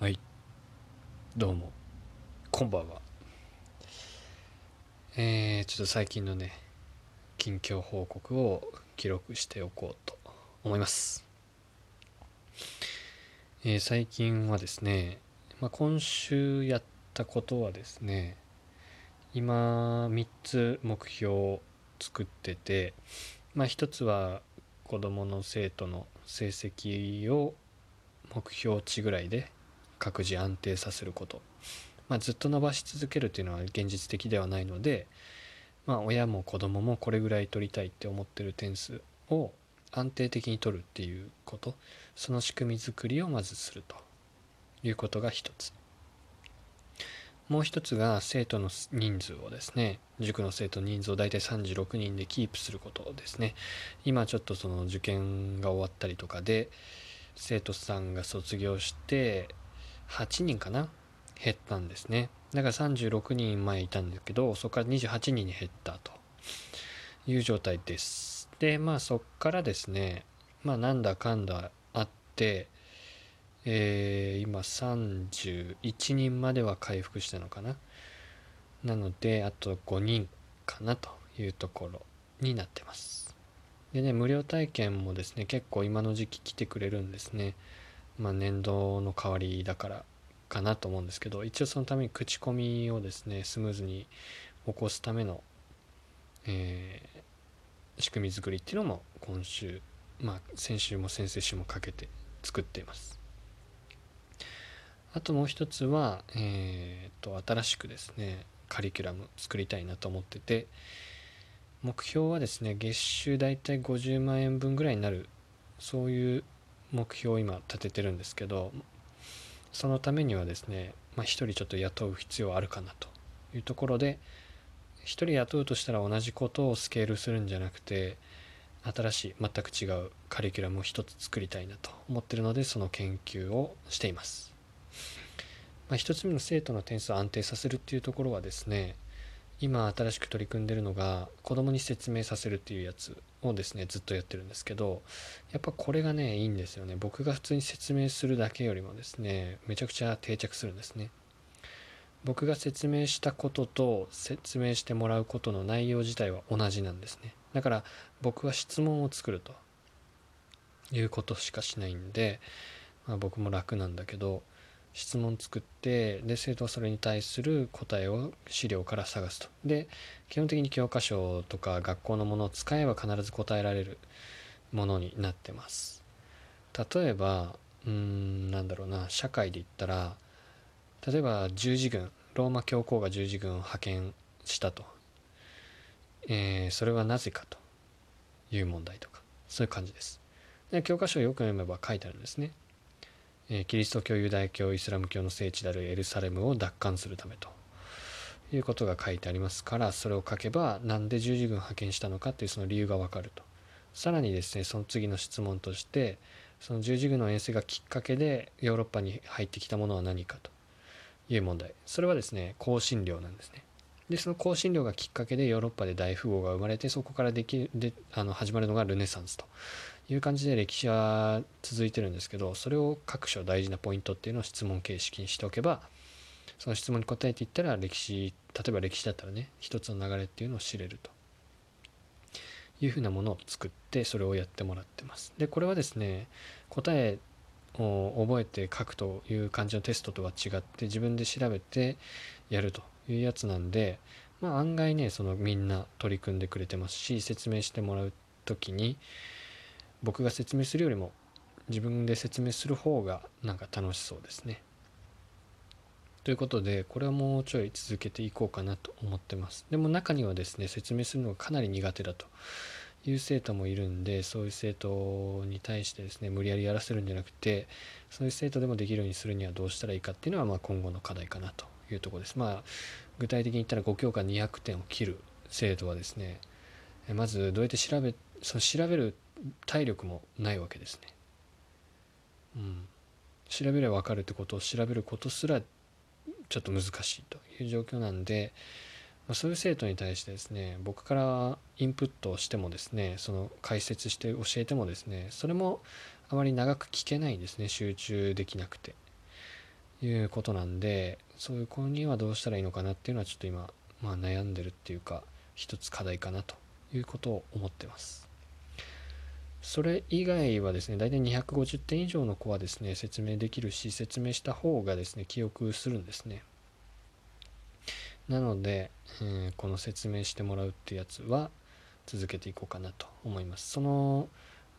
はい。どうも。こんばんは。えー、ちょっと最近のね近況報告を記録しておこうと思います。えー、最近はですね、まあ、今週やったことはですね今3つ目標を作っててまあ一つは子どもの生徒の成績を目標値ぐらいで各自安定させること、まあ、ずっと伸ばし続けるというのは現実的ではないので、まあ、親も子供もこれぐらい取りたいって思ってる点数を安定的に取るっていうこと。その仕組み作りをまずするということが一つ。もう一つが生徒の人数をですね塾の生徒人数を大体36人でキープすることですね。今ちょっとその受験が終わったりとかで生徒さんが卒業して8人かな？減ったんですね。だから36人前いたんだけどそこから28人に減ったと。いう状態です。でまあそっからですねまあなんだかんだあってえー、今31人までは回復したのかな？なのであと5人かなというところになってます。でね無料体験もですね結構今の時期来てくれるんですね。まあ、年度の代わりだからかなと思うんですけど一応そのために口コミをですねスムーズに起こすための、えー、仕組み作りっていうのも今週まあ先週も先々週もかけて作っています。あともう一つはえー、と新しくですねカリキュラム作りたいなと思ってて目標はですね月収大体50万円分ぐらいになるそういう目標を今立ててるんですけどそのためにはですね、まあ、1人ちょっと雇う必要あるかなというところで1人雇うとしたら同じことをスケールするんじゃなくて新しい全く違うカリキュラムを一つ作りたいなと思ってるのでその研究をしています。まあ、1つ目の生徒の点数を安定させるっていうところはですね今新しく取り組んでるのが子供に説明させるっていうやつをですねずっとやってるんですけどやっぱこれがねいいんですよね。僕が普通に説明するだけよりもですねめちゃくちゃ定着するんですね。僕が説明したことと説明してもらうことの内容自体は同じなんですね。だから僕は質問を作るということしかしないんで、まあ、僕も楽なんだけど質問作ってで生徒はそれに対する答えを資料から探すと。で基本的に教科書とか学校のものを使えば必ず答えられるものになってます。例えばうんなんだろうな社会で言ったら例えば十字軍ローマ教皇が十字軍を派遣したと、えー、それはなぜかという問題とかそういう感じです。で教科書をよく読めば書いてあるんですね。キリスト教ユダヤ教イスラム教の聖地であるエルサレムを奪還するためということが書いてありますからそれを書けばなんで十字軍派遣したのかというその理由がわかると。さらにですねその次の質問としてその十字軍の遠征がきっかけでヨーロッパに入ってきたものは何かという問題。それはですね香辛料なんですね。でその香辛料がきっかけでヨーロッパで大富豪が生まれてそこからできであの始まるのがルネサンスと。いう感じで歴史は続いてるんですけどそれを各所大事なポイントっていうのを質問形式にしておけばその質問に答えていったら歴史例えば歴史だったらね一つの流れっていうのを知れるというふうなものを作ってそれをやってもらってます。でこれはですね答えを覚えて書くという感じのテストとは違って自分で調べてやるというやつなんでまあ案外ねそのみんな取り組んでくれてますし説明してもらう時に僕が説明するよりも自分で説明する方がなんか楽しそうですね。ということでこれはもうちょい続けていこうかなと思ってます。でも中にはですね説明するのがかなり苦手だという生徒もいるんでそういう生徒に対してですね無理やりやらせるんじゃなくてそういう生徒でもできるようにするにはどうしたらいいかっていうのはまあ今後の課題かなというところです。まあ具体的に言ったら5教科200点を切る生徒はですねまずどうやって調べその調べる体力もないわけですね。うん、調べれば分かるってことを調べることすらちょっと難しいという状況なんで、まあ、そういう生徒に対してですね僕からインプットをしてもですねその解説して教えてもですねそれもあまり長く聞けないんですね集中できなくて。いうことなんでそういう子にはどうしたらいいのかなっていうのはちょっと今、まあ、悩んでるっていうか一つ課題かなということを思ってますそれ以外はですね大体250点以上の子はですね説明できるし説明した方がですね記憶するんですねなので、えー、この説明してもらうってやつは続けていこうかなと思いますその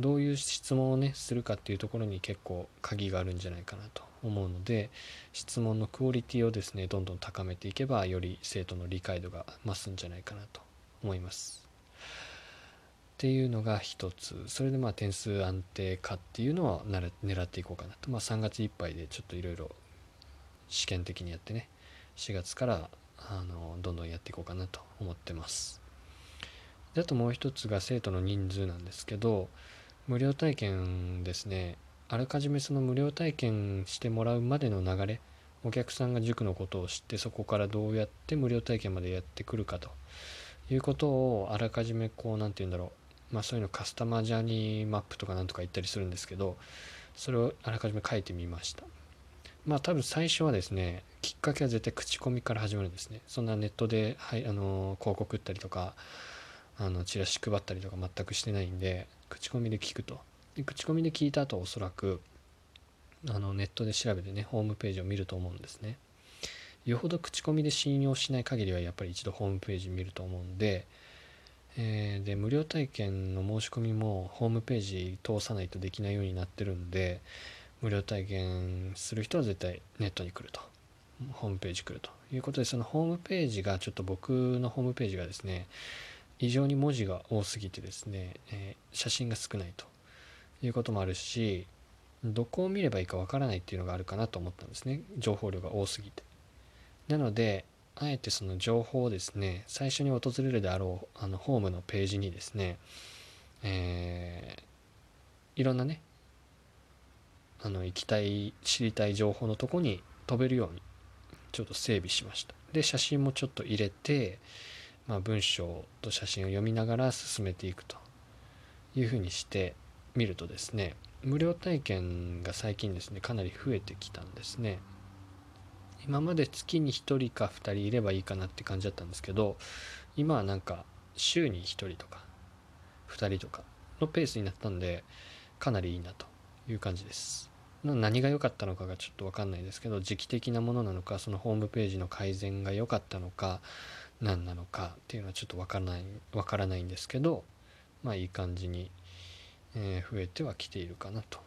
どういう質問をねするかっていうところに結構鍵があるんじゃないかなと思うので質問のクオリティをですねどんどん高めていけばより生徒の理解度が増すんじゃないかなと思います。っていうのが一つ。それでまあ点数安定化っていうのを狙っていこうかなと。まあ3月いっぱいでちょっといろいろ試験的にやってね。4月からあのどんどんやっていこうかなと思ってます。であともう一つが生徒の人数なんですけど無料体験ですね。あらかじめその無料体験してもらうまでの流れお客さんが塾のことを知ってそこからどうやって無料体験までやってくるかということをあらかじめこう何て言うんだろう。まあそういうのカスタマージャーニーマップとかなんとか言ったりするんですけどそれをあらかじめ書いてみました。まあ多分最初はですねきっかけは絶対口コミから始まるんですね。そんなネットで、はい、あの広告打ったりとかあのチラシ配ったりとか全くしてないんで口コミで聞くと。で口コミで聞いた後おそらくあのネットで調べてねホームページを見ると思うんですね。よほど口コミで信用しない限りはやっぱり一度ホームページ見ると思うんで,、え、で無料体験の申し込みもホームページ通さないとできないようになってるんで無料体験する人は絶対ネットに来ると。ホームページ来ると。いうことでそのホームページがちょっと僕のホームページがですね異常に文字が多すぎてですね、えー、写真が少ないと。いうこともあるしどこを見ればいいかわからないっていうのがあるかなと思ったんですね。情報量が多すぎて。なのであえてその情報をですね最初に訪れるであろうあのホームのページにですね、えー、いろんなねあの行きたい知りたい情報のとこに飛べるようにちょっと整備しました。で写真もちょっと入れて、まあ、文章と写真を読みながら進めていくというふうにして見るとですね無料体験が最近ですねかなり増えてきたんですね。今まで月に1人か2人いればいいかなって感じだったんですけど今はなんか週に1人とか2人とかのペースになったんでかなりいいなという感じです何が良かったのかがちょっと分かんないですけど時期的なものなのかそのホームページの改善が良かったのか何なのかっていうのはちょっと分からない分からないんですけどまあいい感じにえ、増えてはきているかなと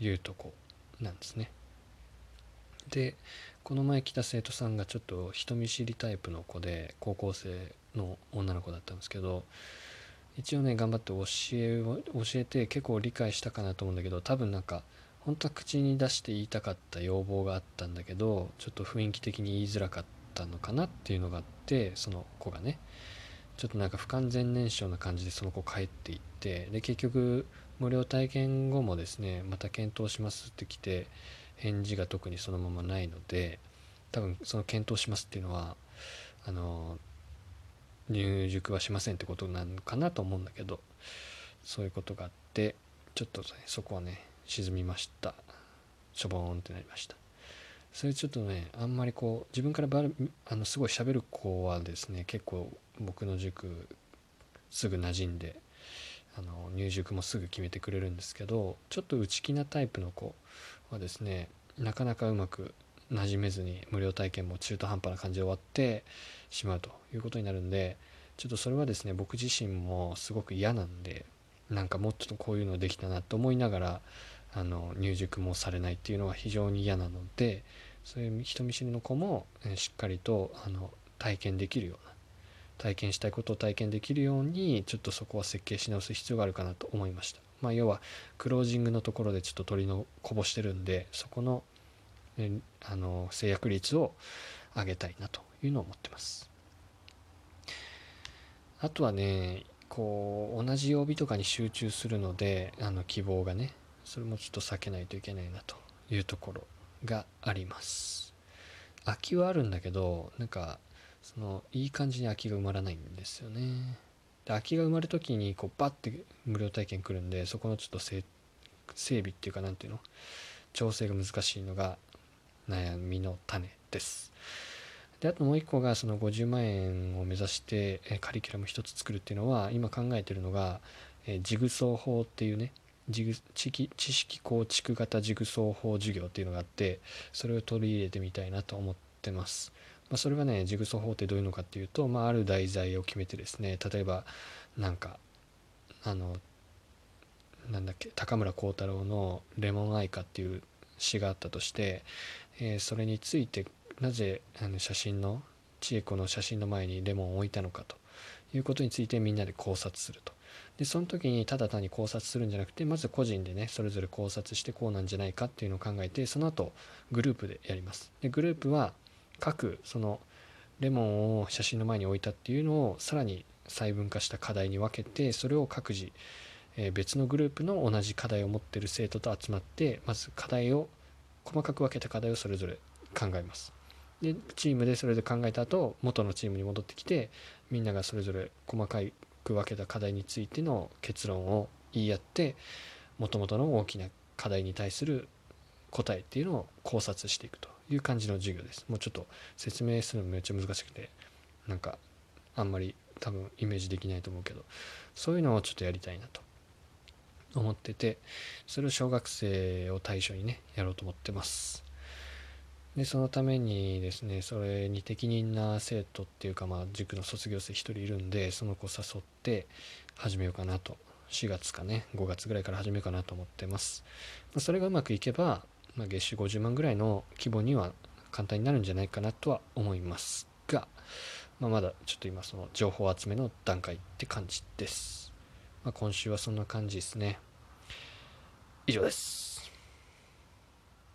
いうとこなんですね。でこの前来た生徒さんがちょっと人見知りタイプの子で高校生の女の子だったんですけど一応ね頑張って教え教えて結構理解したかなと思うんだけど多分なんか本当は口に出して言いたかった要望があったんだけどちょっと雰囲気的に言いづらかったのかなっていうのがあってその子がねちょっとなんか不完全燃焼な感じでその子帰っていってで結局無料体験後もですねまた検討しますって来て返事が特にそのままないので多分その検討しますっていうのはあの入塾はしませんってことなのかなと思うんだけどそういうことがあってちょっと、ね、そこはね沈みました。しょぼーんってなりました。それちょっとねあんまりこう自分からばあのすごい喋る子はですね結構僕の塾すぐ馴染んであの入塾もすぐ決めてくれるんですけどちょっと内気なタイプの子はですねなかなかうまく馴染めずに無料体験も中途半端な感じで終わってしまうということになるんでちょっとそれはですね僕自身もすごく嫌なんでなんかもっとこういうのできたなと思いながらあの入塾もされないっていうのは非常に嫌なのでそういう人見知りの子も、しっかりとあの体験できるような体験したいことを体験できるようにちょっとそこは設計し直す必要があるかなと思いました。まあ、要はクロージングのところでちょっと取りのこぼしてるんでそこの,、えあの制約率を上げたいなというのを思ってます。あとはねこう同じ曜日とかに集中するのであの希望がねそれもちょっと避けないといけないなというところがあります空きはあるんだけどなんかそのいい感じに空きが埋まらないんですよねで空きが埋まる時にこうバッて無料体験来るんでそこのちょっと整備っていうか何ていうの調整が難しいのが悩みの種ですであともう一個がその50万円を目指してカリキュラム一つ作るっていうのは今考えてるのがジグソー法っていうねジグ知識構築型ジグソー法授業っていうのがあってそれを取り入れてみたいなと思ってます。まあ、それはねジグソー法ってどういうのかっていうと、まあ、ある題材を決めてですね例えばなんかあのなんだっけ高村光太郎の「レモンアイカ」っていう詩があったとして、えー、それについてなぜあの写真の千恵子の写真の前にレモンを置いたのかということについてみんなで考察すると。でその時にただ単に考察するんじゃなくてまず個人でねそれぞれ考察してこうなんじゃないかっていうのを考えてその後グループでやりますでグループは各そのレモンを写真の前に置いたっていうのをさらに細分化した課題に分けてそれを各自、え別のグループの同じ課題を持ってる生徒と集まってまず課題を細かく分けた課題をそれぞれ考えます。でチームでそれで考えた後元のチームに戻ってきてみんながそれぞれ細かく分けた課題についての結論を言い合ってもともとの大きな課題に対する答えっていうのを考察していくと。いう感じの授業です。もうちょっと説明するのめっちゃ難しくてなんかあんまり多分イメージできないと思うけどそういうのをちょっとやりたいなと思っててそれを小学生を対象にねやろうと思ってます。でそのためにですねそれに適任な生徒っていうかまあ塾の卒業生1人いるんでその子誘って始めようかなと4月かね5月ぐらいから始めようかなと思ってますそれがうまくいけば、まあ、月収50万ぐらいの規模には簡単になるんじゃないかなとは思いますが、まあ、まだちょっと今その情報集めの段階って感じです、まあ、今週はそんな感じですね。以上です。